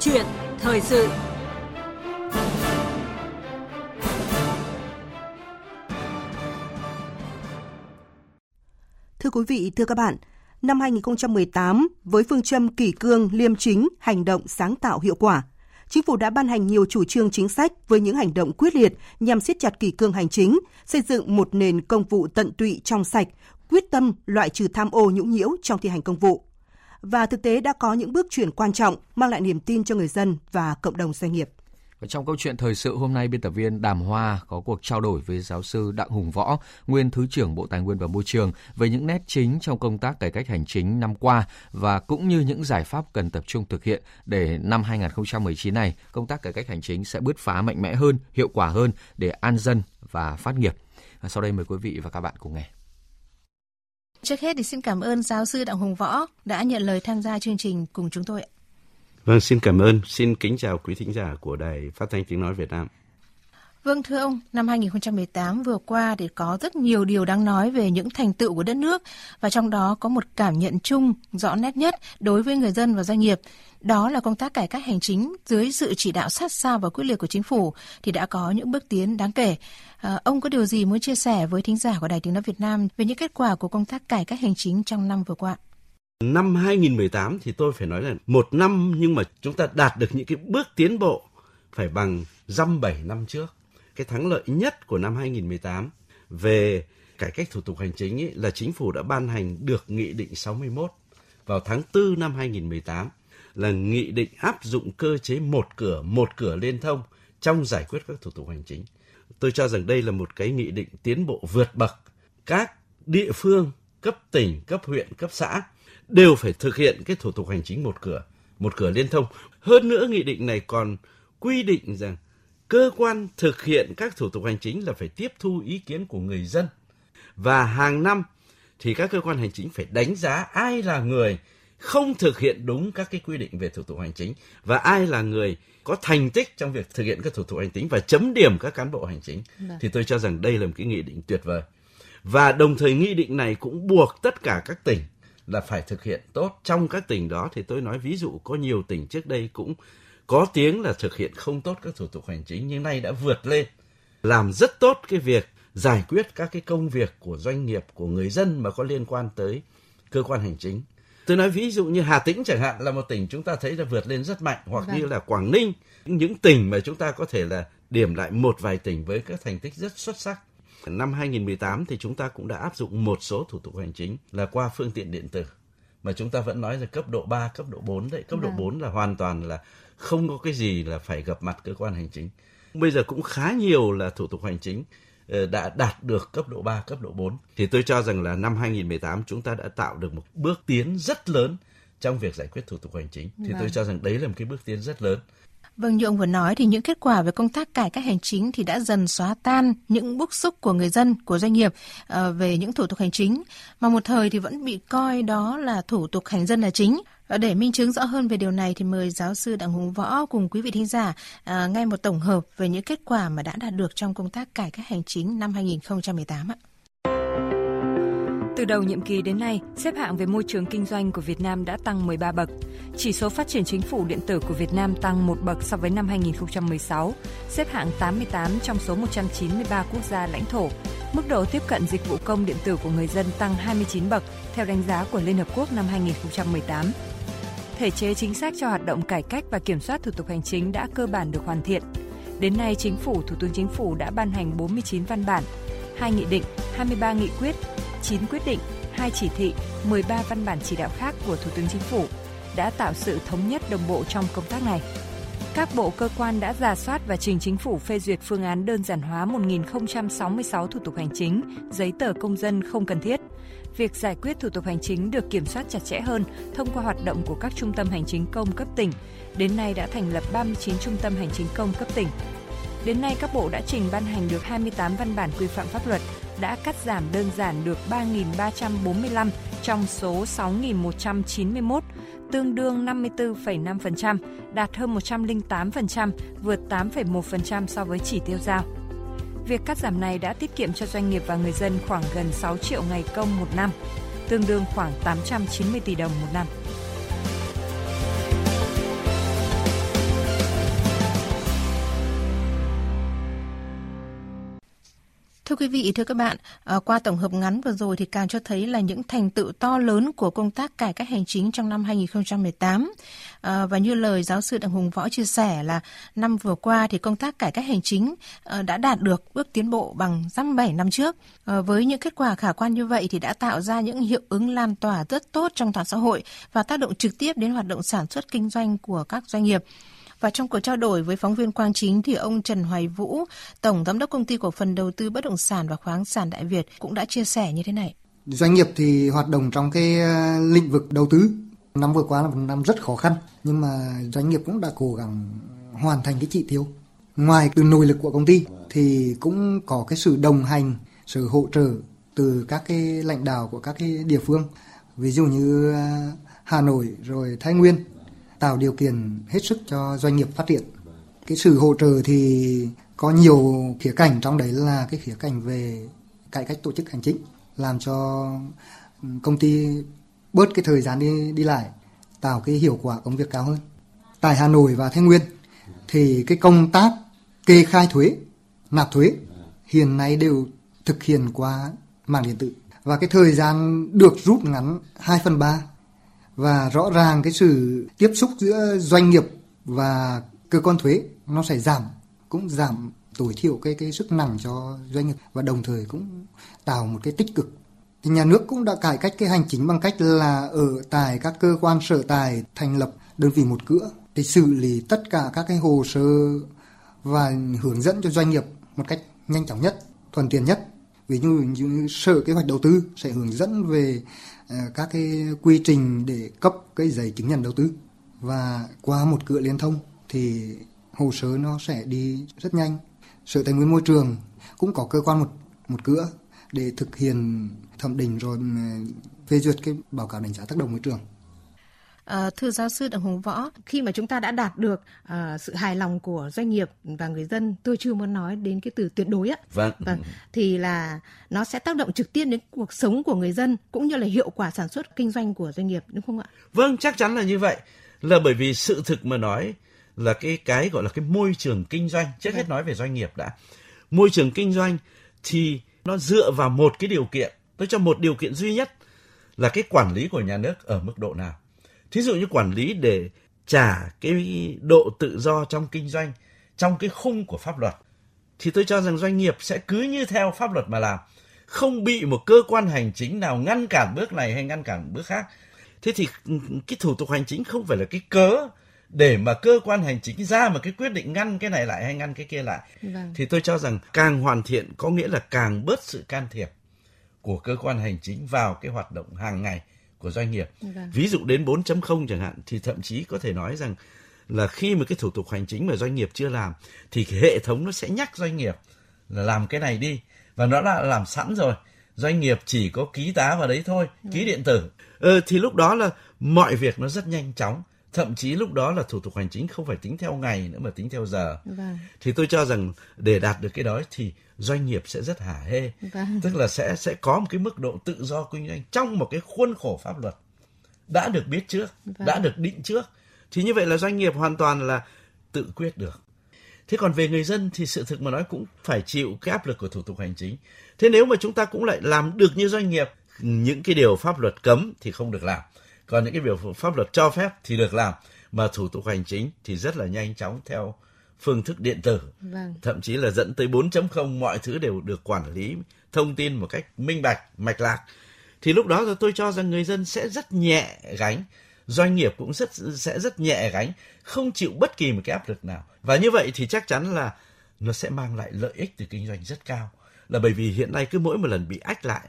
chuyện thời sự Thưa quý vị, thưa các bạn, năm 2018 với phương châm kỷ cương, liêm chính, hành động sáng tạo hiệu quả, chính phủ đã ban hành nhiều chủ trương chính sách với những hành động quyết liệt nhằm siết chặt kỷ cương hành chính, xây dựng một nền công vụ tận tụy trong sạch, quyết tâm loại trừ tham ô nhũng nhiễu trong thi hành công vụ. Và thực tế đã có những bước chuyển quan trọng mang lại niềm tin cho người dân và cộng đồng doanh nghiệp. Và trong câu chuyện thời sự hôm nay, biên tập viên Đàm Hoa có cuộc trao đổi với giáo sư Đặng Hùng Võ, nguyên Thứ trưởng Bộ Tài nguyên và Môi trường về những nét chính trong công tác cải cách hành chính năm qua và cũng như những giải pháp cần tập trung thực hiện để năm 2019 này công tác cải cách hành chính sẽ bứt phá mạnh mẽ hơn, hiệu quả hơn để an dân và phát nghiệp. Và sau đây mời quý vị và các bạn cùng nghe. Trước hết thì xin cảm ơn giáo sư Đặng Hùng Võ đã nhận lời tham gia chương trình cùng chúng tôi. Vâng, xin cảm ơn. Xin kính chào quý thính giả của Đài Phát thanh Tiếng Nói Việt Nam. Vâng thưa ông, năm 2018 vừa qua thì có rất nhiều điều đáng nói về những thành tựu của đất nước và trong đó có một cảm nhận chung rõ nét nhất đối với người dân và doanh nghiệp. Đó là công tác cải cách hành chính dưới sự chỉ đạo sát sao và quyết liệt của chính phủ thì đã có những bước tiến đáng kể. À, ông có điều gì muốn chia sẻ với thính giả của Đài Tiếng Nói Việt Nam về những kết quả của công tác cải cách hành chính trong năm vừa qua? Năm 2018 thì tôi phải nói là một năm nhưng mà chúng ta đạt được những cái bước tiến bộ phải bằng dăm bảy năm trước. Cái thắng lợi nhất của năm 2018 về cải cách thủ tục hành chính ý, là chính phủ đã ban hành được Nghị định 61 vào tháng 4 năm 2018 là nghị định áp dụng cơ chế một cửa, một cửa liên thông trong giải quyết các thủ tục hành chính. Tôi cho rằng đây là một cái nghị định tiến bộ vượt bậc. Các địa phương, cấp tỉnh, cấp huyện, cấp xã đều phải thực hiện cái thủ tục hành chính một cửa, một cửa liên thông. Hơn nữa nghị định này còn quy định rằng cơ quan thực hiện các thủ tục hành chính là phải tiếp thu ý kiến của người dân. Và hàng năm thì các cơ quan hành chính phải đánh giá ai là người không thực hiện đúng các cái quy định về thủ tục hành chính và ai là người có thành tích trong việc thực hiện các thủ tục hành chính và chấm điểm các cán bộ hành chính. Được. thì tôi cho rằng đây là một cái nghị định tuyệt vời. Và đồng thời nghị định này cũng buộc tất cả các tỉnh là phải thực hiện tốt. Trong các tỉnh đó thì tôi nói ví dụ có nhiều tỉnh trước đây cũng có tiếng là thực hiện không tốt các thủ tục hành chính nhưng nay đã vượt lên làm rất tốt cái việc giải quyết các cái công việc của doanh nghiệp của người dân mà có liên quan tới cơ quan hành chính tôi nói ví dụ như Hà Tĩnh chẳng hạn là một tỉnh chúng ta thấy là vượt lên rất mạnh hoặc vâng. như là Quảng Ninh những tỉnh mà chúng ta có thể là điểm lại một vài tỉnh với các thành tích rất xuất sắc Năm 2018 thì chúng ta cũng đã áp dụng một số thủ tục hành chính là qua phương tiện điện tử mà chúng ta vẫn nói là cấp độ 3, cấp độ 4 đấy. Cấp độ 4 vâng. là hoàn toàn là không có cái gì là phải gặp mặt cơ quan hành chính. Bây giờ cũng khá nhiều là thủ tục hành chính ờ, đã đạt được cấp độ 3, cấp độ 4. Thì tôi cho rằng là năm 2018 chúng ta đã tạo được một bước tiến rất lớn trong việc giải quyết thủ tục hành chính. Thì vâng. tôi cho rằng đấy là một cái bước tiến rất lớn. Vâng, như ông vừa nói thì những kết quả về công tác cải cách hành chính thì đã dần xóa tan những bức xúc của người dân, của doanh nghiệp uh, về những thủ tục hành chính mà một thời thì vẫn bị coi đó là thủ tục hành dân là chính. Ờ, để minh chứng rõ hơn về điều này thì mời giáo sư Đặng Hùng Võ cùng quý vị thính giả à, nghe một tổng hợp về những kết quả mà đã đạt được trong công tác cải cách hành chính năm 2018 ạ. Từ đầu nhiệm kỳ đến nay, xếp hạng về môi trường kinh doanh của Việt Nam đã tăng 13 bậc. Chỉ số phát triển chính phủ điện tử của Việt Nam tăng một bậc so với năm 2016, xếp hạng 88 trong số 193 quốc gia lãnh thổ. Mức độ tiếp cận dịch vụ công điện tử của người dân tăng 29 bậc theo đánh giá của Liên Hợp Quốc năm 2018. Thể chế chính sách cho hoạt động cải cách và kiểm soát thủ tục hành chính đã cơ bản được hoàn thiện. Đến nay, Chính phủ, Thủ tướng Chính phủ đã ban hành 49 văn bản, hai nghị định, 23 nghị quyết, 9 quyết định, 2 chỉ thị, 13 văn bản chỉ đạo khác của Thủ tướng Chính phủ đã tạo sự thống nhất đồng bộ trong công tác này. Các bộ cơ quan đã giả soát và trình chính phủ phê duyệt phương án đơn giản hóa 1.066 thủ tục hành chính, giấy tờ công dân không cần thiết. Việc giải quyết thủ tục hành chính được kiểm soát chặt chẽ hơn thông qua hoạt động của các trung tâm hành chính công cấp tỉnh. Đến nay đã thành lập 39 trung tâm hành chính công cấp tỉnh. Đến nay các bộ đã trình ban hành được 28 văn bản quy phạm pháp luật, đã cắt giảm đơn giản được 3.345 trong số 6.191, tương đương 54,5%, đạt hơn 108%, vượt 8,1% so với chỉ tiêu giao. Việc cắt giảm này đã tiết kiệm cho doanh nghiệp và người dân khoảng gần 6 triệu ngày công một năm, tương đương khoảng 890 tỷ đồng một năm. Quý vị, thưa các bạn, à, qua tổng hợp ngắn vừa rồi thì càng cho thấy là những thành tựu to lớn của công tác cải cách hành chính trong năm 2018. À, và như lời giáo sư Đặng Hùng Võ chia sẻ là năm vừa qua thì công tác cải cách hành chính à, đã đạt được bước tiến bộ bằng dăm bảy năm trước. Với những kết quả khả quan như vậy thì đã tạo ra những hiệu ứng lan tỏa rất tốt trong toàn xã hội và tác động trực tiếp đến hoạt động sản xuất kinh doanh của các doanh nghiệp. Và trong cuộc trao đổi với phóng viên Quang Chính thì ông Trần Hoài Vũ, Tổng Giám đốc Công ty Cổ phần Đầu tư Bất động sản và Khoáng sản Đại Việt cũng đã chia sẻ như thế này. Doanh nghiệp thì hoạt động trong cái ờ, lĩnh vực đầu tư. Năm vừa qua là một năm rất khó khăn, nhưng mà doanh nghiệp cũng đã cố gắng hoàn thành cái chỉ tiêu. Ngoài từ nội lực của công ty thì cũng có cái sự đồng hành, sự hỗ trợ từ các cái lãnh đạo của các cái địa phương. Ví dụ như ờ, Hà Nội rồi Thái Nguyên tạo điều kiện hết sức cho doanh nghiệp phát triển. Cái sự hỗ trợ thì có nhiều khía cạnh trong đấy là cái khía cạnh về cải cách tổ chức hành chính làm cho ừ, công ty bớt cái thời gian đi đi lại tạo cái hiệu quả công việc cao hơn. Tại Hà Nội và Thái Nguyên thì cái công tác kê khai thuế, nạp thuế hiện nay đều thực hiện qua mạng điện tử và cái thời gian được rút ngắn 2 phần 3 và rõ ràng cái sự tiếp xúc giữa doanh nghiệp và cơ quan thuế nó sẽ giảm, cũng giảm tối thiểu cái cái sức nặng cho doanh nghiệp và đồng thời cũng tạo một cái tích cực. Thì nhà nước cũng đã cải cách cái hành chính bằng cách là ở tại các cơ quan sở tài thành lập đơn vị một cửa để xử lý tất cả các cái hồ sơ và hướng dẫn cho doanh nghiệp một cách nhanh chóng nhất, thuận tiện nhất. Ví dụ như sở kế hoạch đầu tư sẽ hướng dẫn về Ờ, các cái quy trình để cấp cái giấy chứng nhận đầu tư và qua một cửa liên thông thì hồ sơ nó sẽ đi rất nhanh. Sở Tài nguyên Môi trường cũng có cơ quan một một cửa để thực hiện thẩm định rồi ừ, phê duyệt cái báo cáo đánh giá tác động môi trường. À, thưa giáo sư Đặng Hùng Võ, khi mà chúng ta đã đạt được à, sự hài lòng của doanh nghiệp và người dân, tôi chưa muốn nói đến cái từ tuyệt đối á. Vâng. vâng. Thì là nó sẽ tác động trực tiếp đến cuộc sống của người dân cũng như là hiệu quả sản xuất kinh doanh của doanh nghiệp đúng không ạ? Vâng, chắc chắn là như vậy. Là bởi vì sự thực mà nói là cái cái gọi là cái môi trường kinh doanh, trước hết vâng. nói về doanh nghiệp đã. Môi trường kinh doanh thì nó dựa vào một cái điều kiện, tôi cho một điều kiện duy nhất là cái quản lý của nhà nước ở mức độ nào thí dụ như quản lý để trả cái độ tự do trong kinh doanh trong cái khung của pháp luật thì tôi cho rằng doanh nghiệp sẽ cứ như theo pháp luật mà làm. Không bị một cơ quan hành chính nào ngăn cản bước này hay ngăn cản bước khác. Thế thì cái thủ tục hành chính không phải là cái cớ để mà cơ quan hành chính ra một cái quyết định ngăn cái này lại hay ngăn cái kia lại. Vâng. thì tôi cho rằng càng hoàn thiện có nghĩa là càng bớt sự can thiệp của cơ quan hành chính vào cái hoạt động hàng ngày của doanh nghiệp. Vâng. Ví dụ đến 4.0 chẳng hạn thì thậm chí có thể nói rằng là khi mà cái thủ tục hành chính mà doanh nghiệp chưa làm thì cái hệ thống nó sẽ nhắc doanh nghiệp là làm cái này đi và nó đã làm sẵn rồi. Doanh nghiệp chỉ có ký tá vào đấy thôi, vâng. ký điện tử. Ừ, thì lúc đó là mọi việc nó rất nhanh chóng thậm chí lúc đó là thủ tục hành chính không phải tính theo ngày nữa mà tính theo giờ vâng. thì tôi cho rằng để đạt được cái đó thì doanh nghiệp sẽ rất hả hê vâng. tức là sẽ sẽ có một cái mức độ tự do kinh doanh trong một cái khuôn khổ pháp luật đã được biết trước vâng. đã được định trước thì như vậy là doanh nghiệp hoàn toàn là tự quyết được thế còn về người dân thì sự thực mà nói cũng phải chịu cái áp lực của thủ tục hành chính thế nếu mà chúng ta cũng lại làm được như doanh nghiệp những cái điều pháp luật cấm thì không được làm còn những cái biểu pháp luật cho phép thì được làm mà thủ tục hành chính thì rất là nhanh chóng theo phương thức điện tử. Vâng. thậm chí là dẫn tới 4.0 mọi thứ đều được quản lý thông tin một cách minh bạch mạch lạc. Thì lúc đó tôi cho rằng người dân sẽ rất nhẹ gánh doanh nghiệp cũng rất sẽ rất nhẹ gánh không chịu bất kỳ một cái áp lực nào. Và như vậy thì chắc chắn là nó sẽ mang lại lợi ích từ kinh doanh rất cao. Là bởi vì hiện nay cứ mỗi một lần bị ách lại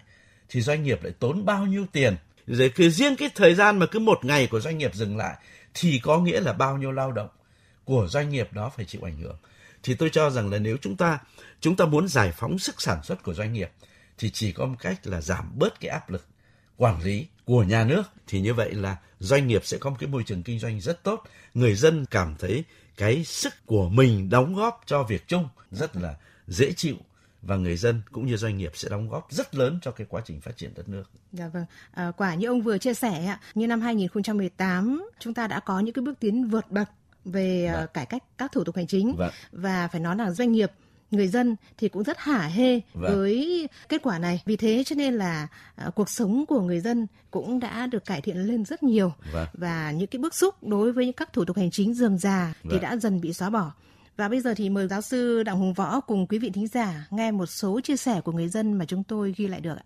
thì doanh nghiệp lại tốn bao nhiêu tiền rồi cứ riêng cái thời gian mà cứ một ngày của doanh nghiệp dừng lại thì có nghĩa là bao nhiêu lao động của doanh nghiệp đó phải chịu ảnh hưởng. Thì tôi cho rằng là nếu chúng ta chúng ta muốn giải phóng sức sản xuất của doanh nghiệp thì chỉ có một cách là giảm bớt cái áp lực quản lý của nhà nước thì như vậy là doanh nghiệp sẽ có một cái môi trường kinh doanh rất tốt, người dân cảm thấy cái sức của mình đóng góp cho việc chung rất là dễ chịu và người dân cũng như doanh nghiệp sẽ đóng góp rất lớn cho cái quá trình phát triển đất nước. Dạ vâng. À, quả như ông vừa chia sẻ như năm 2018 chúng ta đã có những cái bước tiến vượt bậc về à, vâng. cải cách các thủ tục hành chính vâng. và phải nói là doanh nghiệp người dân thì cũng rất hả hê vâng. với kết quả này. Vì thế cho nên là à, cuộc sống của người dân cũng đã được cải thiện lên rất nhiều vâng. và những cái bức xúc đối với các thủ tục hành chính dườm già vâng. thì đã dần bị xóa bỏ. Và bây giờ thì mời giáo sư Đặng Hùng Võ cùng quý vị thính giả nghe một số chia sẻ của người dân mà chúng tôi ghi lại được ạ.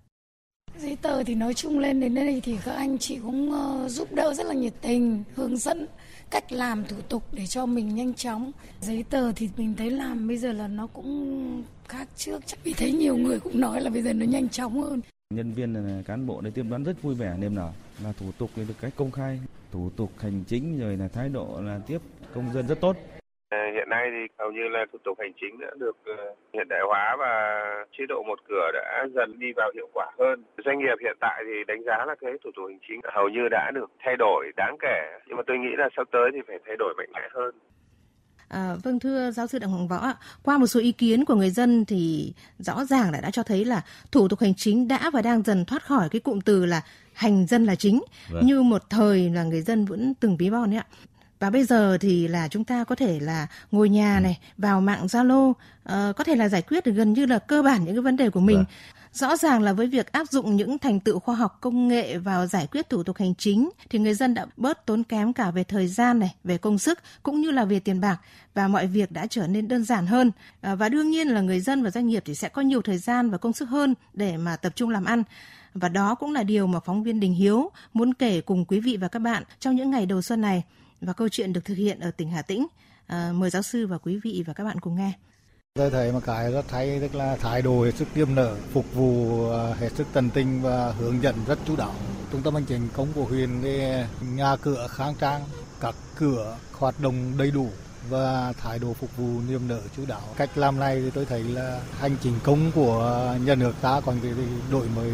Giấy tờ thì nói chung lên đến đây thì các anh chị cũng uh, giúp đỡ rất là nhiệt tình, hướng dẫn cách làm thủ tục để cho mình nhanh chóng. Giấy tờ thì mình thấy làm bây giờ là nó cũng khác trước. Chắc vì thấy nhiều người cũng nói là bây giờ nó nhanh chóng hơn. Nhân viên cán bộ để tiếp đón rất vui vẻ nên là là thủ tục được cách công khai, thủ tục hành chính rồi là thái độ là tiếp công dân rất tốt. Ờ, hiện nay thì hầu như là thủ tục hành chính đã được ờ, hiện đại hóa và chế độ một cửa đã dần đi vào hiệu quả hơn. Doanh nghiệp hiện tại thì đánh giá là cái thủ tục hành chính hầu như đã được thay đổi đáng kể, nhưng mà tôi nghĩ là sắp tới thì phải thay đổi mạnh mẽ hơn. À, vâng thưa giáo sư Đặng Hoàng Võ, qua một số ý kiến của người dân thì rõ ràng là đã cho thấy là thủ tục hành chính đã và đang dần thoát khỏi cái cụm từ là hành dân là chính vâng. như một thời là người dân vẫn từng ví von ấy ạ và bây giờ thì là chúng ta có thể là ngồi nhà này vào mạng Zalo uh, có thể là giải quyết được gần như là cơ bản những cái vấn đề của mình. Vâng. Rõ ràng là với việc áp dụng những thành tựu khoa học công nghệ vào giải quyết thủ tục hành chính thì người dân đã bớt tốn kém cả về thời gian này, về công sức cũng như là về tiền bạc và mọi việc đã trở nên đơn giản hơn. À, và đương nhiên là người dân và doanh nghiệp thì sẽ có nhiều thời gian và công sức hơn để mà tập trung làm ăn. Và đó cũng là điều mà phóng viên Đình Hiếu muốn kể cùng quý vị và các bạn trong những ngày đầu xuân này và câu chuyện được thực hiện ở tỉnh Hà Tĩnh. À, mời giáo sư và quý vị và các bạn cùng nghe. Tôi thấy một cái rất hay tức là thái độ hết sức tiêm nở, phục vụ à, hết sức tận tình và hướng dẫn rất chú đáo. Trung tâm hành chính công của huyện thì nhà cửa khang trang, các cửa hoạt động đầy đủ và thái độ phục vụ niềm nở chú đáo. Cách làm này thì tôi thấy là hành trình công của nhà nước ta còn cái đổi mới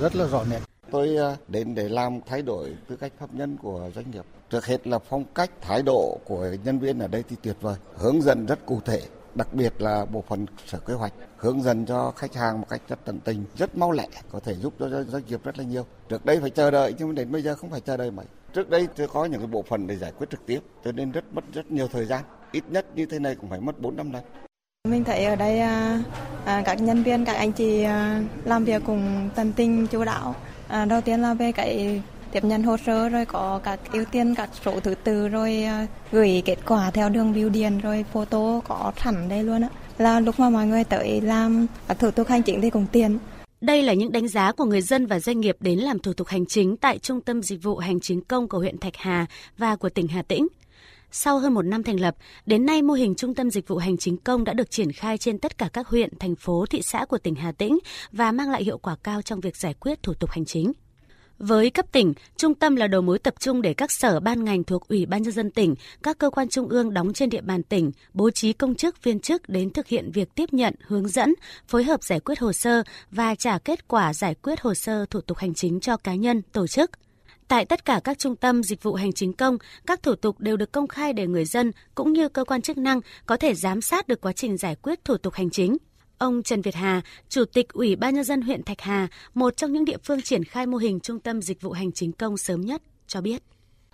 rất là rõ nét. Tôi à, đến để làm thay đổi tư cách pháp nhân của doanh nghiệp. Trước hết là phong cách, thái độ của nhân viên ở đây thì tuyệt vời, hướng dẫn rất cụ thể, đặc biệt là bộ phận sở kế hoạch hướng dẫn cho khách hàng một cách rất tận tình, rất mau lẹ, có thể giúp cho doanh nghiệp rất là nhiều. Trước đây phải chờ đợi nhưng đến bây giờ không phải chờ đợi mấy. Trước đây tôi có những cái bộ phận để giải quyết trực tiếp, cho nên rất mất rất nhiều thời gian. Ít nhất như thế này cũng phải mất 4 năm lần. Mình thấy ở đây à, à, các nhân viên, các anh chị à, làm việc cùng tận tình, chú đáo. À, đầu tiên là về cái tiếp nhận hồ sơ rồi có các ưu tiên các số thứ tự rồi ờ, gửi kết quả theo đường bưu điện rồi photo có sẵn đây luôn á là lúc mà mọi người tới làm à, thủ tục hành chính thì cũng tiền đây là những đánh giá của người dân và doanh nghiệp đến làm thủ tục hành chính tại Trung tâm Dịch vụ Hành chính công của huyện Thạch Hà và của tỉnh Hà Tĩnh. Sau hơn một năm thành lập, đến nay mô hình Trung tâm Dịch vụ Hành chính công đã được triển khai trên tất cả các huyện, thành phố, thị xã của tỉnh Hà Tĩnh và mang lại hiệu quả cao trong việc giải quyết thủ tục hành chính. Với cấp tỉnh, trung tâm là đầu mối tập trung để các sở ban ngành thuộc Ủy ban nhân dân tỉnh, các cơ quan trung ương đóng trên địa bàn tỉnh bố trí công chức viên chức đến thực hiện việc tiếp nhận, hướng dẫn, phối hợp giải quyết hồ sơ và trả kết quả giải quyết hồ sơ thủ tục hành chính cho cá nhân, tổ chức. Tại tất cả các trung tâm dịch vụ hành chính công, các thủ tục đều được công khai để người dân cũng như cơ quan chức năng có thể giám sát được quá trình giải quyết thủ tục hành chính. Ông Trần Việt Hà, Chủ tịch Ủy ban Nhân dân huyện Thạch Hà, một trong những địa phương triển khai mô hình trung tâm dịch vụ hành chính công sớm nhất, cho biết.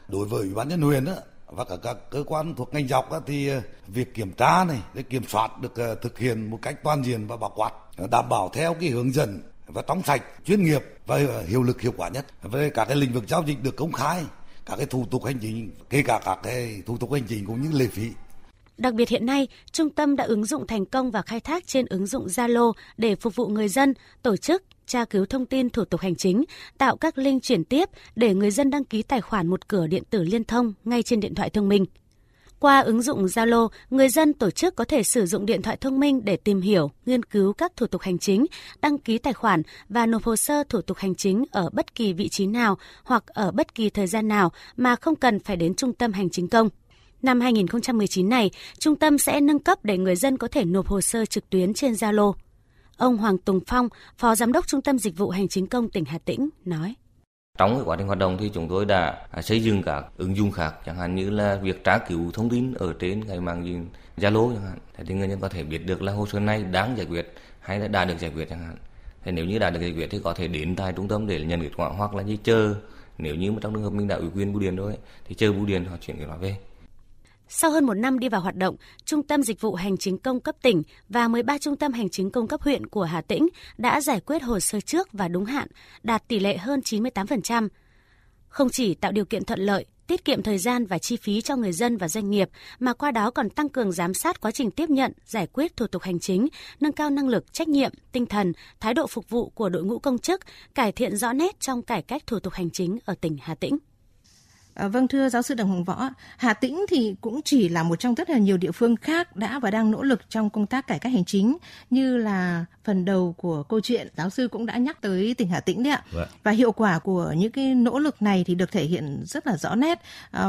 Đối với Ủy ban nhân huyện và cả các cơ quan thuộc ngành dọc thì ờ, việc kiểm tra này để kiểm soát được ờ, thực hiện một cách toàn diện và bảo quát ờ, đảm bảo theo cái hướng dẫn và trong sạch chuyên nghiệp và hiệu lực hiệu quả nhất về các cái lĩnh vực giao dịch được công khai các cái thủ tục hành chính kể cả các cái thủ tục hành chính cũng như lệ phí Đặc biệt hiện nay, trung tâm đã ứng dụng thành công và khai thác trên ứng dụng Zalo để phục vụ người dân, tổ chức tra cứu thông tin thủ tục hành chính, tạo các link chuyển tiếp để người dân đăng ký tài khoản một cửa điện tử liên thông ngay trên điện thoại thông minh. Qua ứng dụng Zalo, người dân tổ chức có thể sử dụng điện thoại thông minh để tìm hiểu, nghiên cứu các thủ tục hành chính, đăng ký tài khoản và nộp hồ sơ thủ tục hành chính ở bất kỳ vị trí nào hoặc ở bất kỳ thời gian nào mà không cần phải đến trung tâm hành chính công. Năm 2019 này, trung tâm sẽ nâng cấp để người dân có thể nộp hồ sơ trực tuyến trên Zalo. Ông Hoàng Tùng Phong, Phó Giám đốc Trung tâm Dịch vụ Hành chính công tỉnh Hà Tĩnh nói. Trong quá trình hoạt động thì chúng tôi đã à, xây dựng các ứng dụng khác, chẳng hạn như là việc tra cứu thông tin ở trên cái mạng Zalo chẳng hạn. Thì người dân có thể biết được là hồ sơ này đang giải quyết hay là đã được giải quyết chẳng hạn. Thế nếu như đã được giải quyết thì có thể đến tại trung tâm để nhận kết quả hoặc là như chờ nếu như mà trong trường hợp mình đã ủy quyền bưu điện rồi thì chờ bưu điện họ chuyển kết quả về sau hơn một năm đi vào hoạt động, Trung tâm Dịch vụ Hành chính công cấp tỉnh và 13 trung tâm hành chính công cấp huyện của Hà Tĩnh đã giải quyết hồ sơ trước và đúng hạn, đạt tỷ lệ hơn 98%. Không chỉ tạo điều kiện thuận lợi, tiết kiệm thời gian và chi phí cho người dân và doanh nghiệp, mà qua đó còn tăng cường giám sát quá trình tiếp nhận, giải quyết thủ tục hành chính, nâng cao năng lực, trách nhiệm, tinh thần, thái độ phục vụ của đội ngũ công chức, cải thiện rõ nét trong cải cách thủ tục hành chính ở tỉnh Hà Tĩnh. À, vâng thưa giáo sư Đặng Hồng Võ, Hà Tĩnh thì cũng chỉ là một trong rất là nhiều địa phương khác đã và đang nỗ lực trong công tác cải cách hành chính như là phần đầu của câu chuyện giáo sư cũng đã nhắc tới tỉnh Hà Tĩnh đấy ạ. Vâng. Và hiệu quả của những cái nỗ lực này thì được thể hiện rất là rõ nét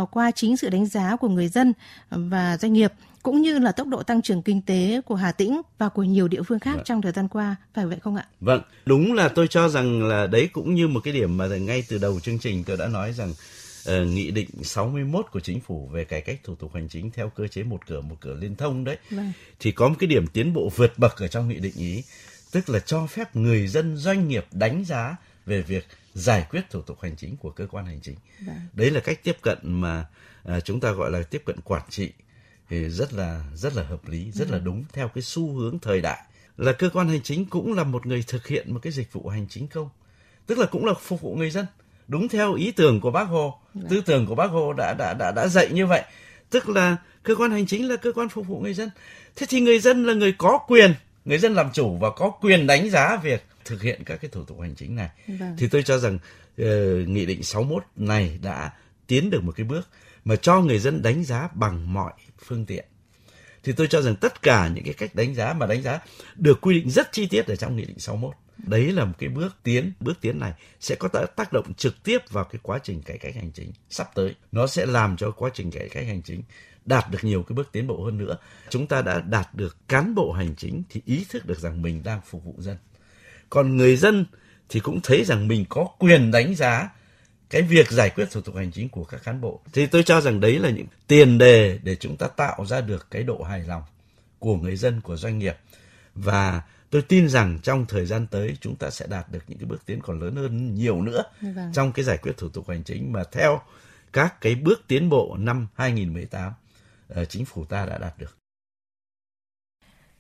uh, qua chính sự đánh giá của người dân và doanh nghiệp cũng như là tốc độ tăng trưởng kinh tế của Hà Tĩnh và của nhiều địa phương khác vâng. trong thời gian qua, phải vậy không ạ? Vâng, đúng là tôi cho rằng là đấy cũng như một cái điểm mà ngay từ đầu chương trình tôi đã nói rằng uh, nghị định 61 của chính phủ về cải cách thủ tục hành chính theo cơ chế một cửa một cửa liên thông đấy vâng. thì có một cái điểm tiến bộ vượt bậc ở trong nghị định ý tức là cho phép người dân doanh nghiệp đánh giá về việc giải quyết thủ tục hành chính của cơ quan hành chính vâng. đấy là cách tiếp cận mà uh, chúng ta gọi là tiếp cận quản trị thì rất là rất là hợp lý rất vâng. là đúng theo cái xu hướng thời đại là cơ quan hành chính cũng là một người thực hiện một cái dịch vụ hành chính công tức là cũng là phục vụ người dân đúng theo ý tưởng của bác hồ. Dạ. tư tưởng của bác hồ đã đã đã đã dạy như vậy. Tức là cơ quan hành chính là cơ quan phục vụ người dân. Thế thì người dân là người có quyền người dân làm chủ và có quyền đánh giá việc thực hiện các cái thủ tục hành chính này. Vâng. thì tôi cho rằng uh, nghị định 61 này đã tiến được một cái bước mà cho người dân đánh giá bằng mọi phương tiện. Thì tôi cho rằng tất cả những cái cách đánh giá mà đánh giá được quy định rất chi tiết ở trong nghị định 61 đấy là một cái bước tiến bước tiến này sẽ có tác động trực tiếp vào cái quá trình cải cách hành chính sắp tới. Nó sẽ làm cho quá trình cải cách hành chính đạt được nhiều cái bước tiến bộ hơn nữa. Chúng ta đã đạt được cán bộ hành chính thì ý thức được rằng mình đang phục vụ dân. Còn người dân thì cũng thấy rằng mình có quyền đánh giá cái việc giải quyết thủ tục hành chính của các cán bộ. Thì tôi cho rằng đấy là những tiền đề để chúng ta tạo ra được cái độ hài lòng của người dân, của doanh nghiệp. Và tôi tin rằng trong thời gian tới chúng ta sẽ đạt được những cái bước tiến còn lớn hơn nhiều nữa vâng. trong cái giải quyết thủ tục hành chính mà theo các cái bước tiến bộ năm 2018 uh, ờ, chính phủ ta đã đạt được.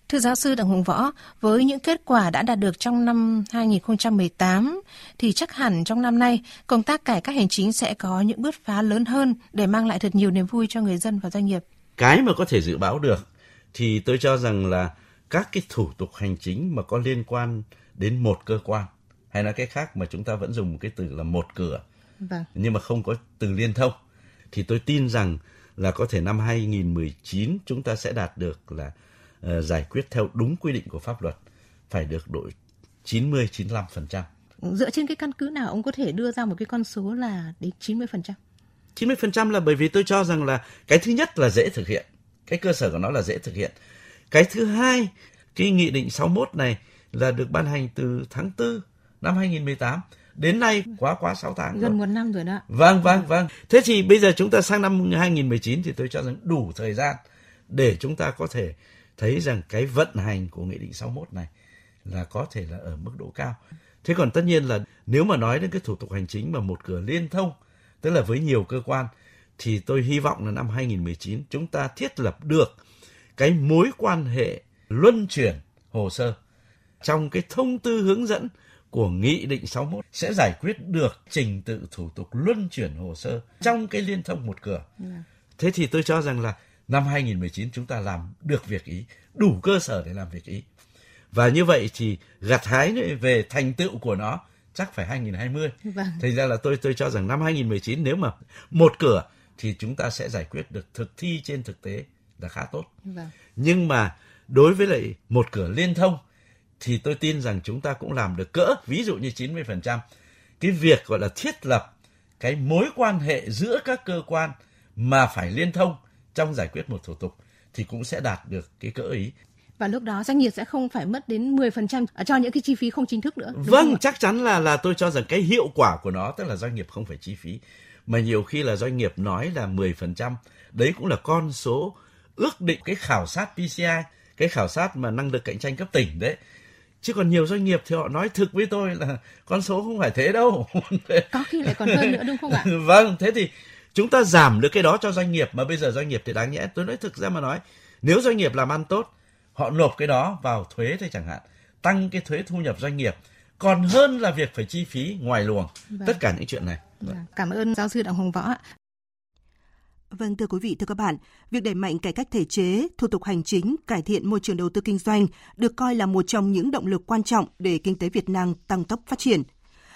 Thưa giáo sư Đặng Hùng Võ, với những kết quả đã đạt được trong năm 2018 thì chắc hẳn trong năm nay công tác cải cách hành chính sẽ có những bước phá lớn hơn để mang lại thật nhiều niềm vui cho người dân và doanh nghiệp. Cái mà có thể dự báo được thì tôi cho rằng là các cái thủ tục hành chính mà có liên quan đến một cơ quan hay nói cái khác mà chúng ta vẫn dùng cái từ là một cửa vâng. nhưng mà không có từ liên thông thì tôi tin rằng là có thể năm 2019 chúng ta sẽ đạt được là uh, giải quyết theo đúng quy định của pháp luật phải được độ 90 95%. Dựa trên cái căn cứ nào ông có thể đưa ra một cái con số là đến 90%? 90% là bởi vì tôi cho rằng là cái thứ nhất là dễ thực hiện. Cái cơ sở của nó là dễ thực hiện. Cái thứ hai, cái nghị định 61 này là được ban hành từ tháng 4 năm 2018 đến nay quá quá 6 tháng gần một năm rồi đó. Vâng vâng vâng. Thế thì bây giờ chúng ta sang năm 2019 thì tôi cho rằng đủ thời gian để chúng ta có thể thấy rằng cái vận hành của nghị định 61 này là có thể là ở mức độ cao. Thế còn tất nhiên là nếu mà nói đến cái thủ tục hành chính mà một cửa liên thông, tức là với nhiều cơ quan thì tôi hy vọng là năm 2019 chúng ta thiết lập được cái mối quan hệ luân chuyển hồ sơ trong cái thông tư hướng dẫn của Nghị định 61 sẽ giải quyết được trình tự thủ tục luân chuyển hồ sơ trong cái liên thông một cửa. Dạ. Thế thì tôi cho rằng là năm 2019 chúng ta làm được việc ý, đủ cơ sở để làm việc ý. Và như vậy thì gặt hái về thành tựu của nó chắc phải 2020. Vâng. Thành ra là tôi tôi cho rằng năm 2019 nếu mà một cửa thì chúng ta sẽ giải quyết được thực thi trên thực tế là khá tốt. Vâng. Nhưng mà đối với lại một cửa liên thông thì tôi tin rằng chúng ta cũng làm được cỡ ví dụ như 90%. Cái việc gọi là thiết lập cái mối quan hệ giữa các cơ quan mà phải liên thông trong giải quyết một thủ tục thì cũng sẽ đạt được cái cỡ ý. Và lúc đó doanh nghiệp sẽ không phải mất đến 10% cho những cái chi phí không chính thức nữa. Vâng, chắc chắn là là tôi cho rằng cái hiệu quả của nó tức là doanh nghiệp không phải chi phí mà nhiều khi là doanh nghiệp nói là 10%, đấy cũng là con số ước định cái khảo sát PCI, cái khảo sát mà năng lực cạnh tranh cấp tỉnh đấy. Chứ còn nhiều doanh nghiệp thì họ nói thực với tôi là con số không phải thế đâu. Có khi lại còn hơn nữa đúng không ạ? vâng, thế thì chúng ta giảm được cái đó cho doanh nghiệp mà bây giờ doanh nghiệp thì đáng nhẽ tôi nói thực ra mà nói nếu doanh nghiệp làm ăn tốt họ nộp cái đó vào thuế thôi chẳng hạn tăng cái thuế thu nhập doanh nghiệp còn hơn là việc phải chi phí ngoài luồng vâng. tất cả những chuyện này vâng. cảm ơn giáo sư đặng hùng võ Vâng thưa quý vị, thưa các bạn, việc đẩy mạnh cải cách thể chế, thủ tục hành chính, cải thiện môi trường đầu tư kinh doanh được coi là một trong những động lực quan trọng để kinh tế Việt Nam tăng tốc phát triển.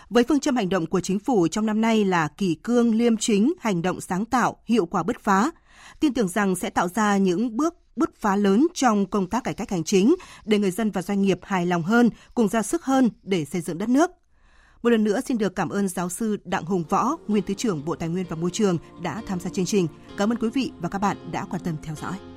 Với phương châm hành động của chính phủ trong năm nay là kỳ cương, liêm chính, hành động sáng tạo, hiệu quả bứt phá, tin tưởng rằng sẽ tạo ra những bước bứt phá lớn trong công tác cải cách hành chính để người dân và doanh nghiệp hài lòng hơn, cùng ra sức hơn để xây dựng đất nước. Một lần nữa xin được cảm ơn giáo sư Đặng Hùng Võ, nguyên Thứ trưởng Bộ Tài nguyên và Môi trường đã tham gia chương trình. Cảm ơn quý vị và các bạn đã quan tâm theo dõi.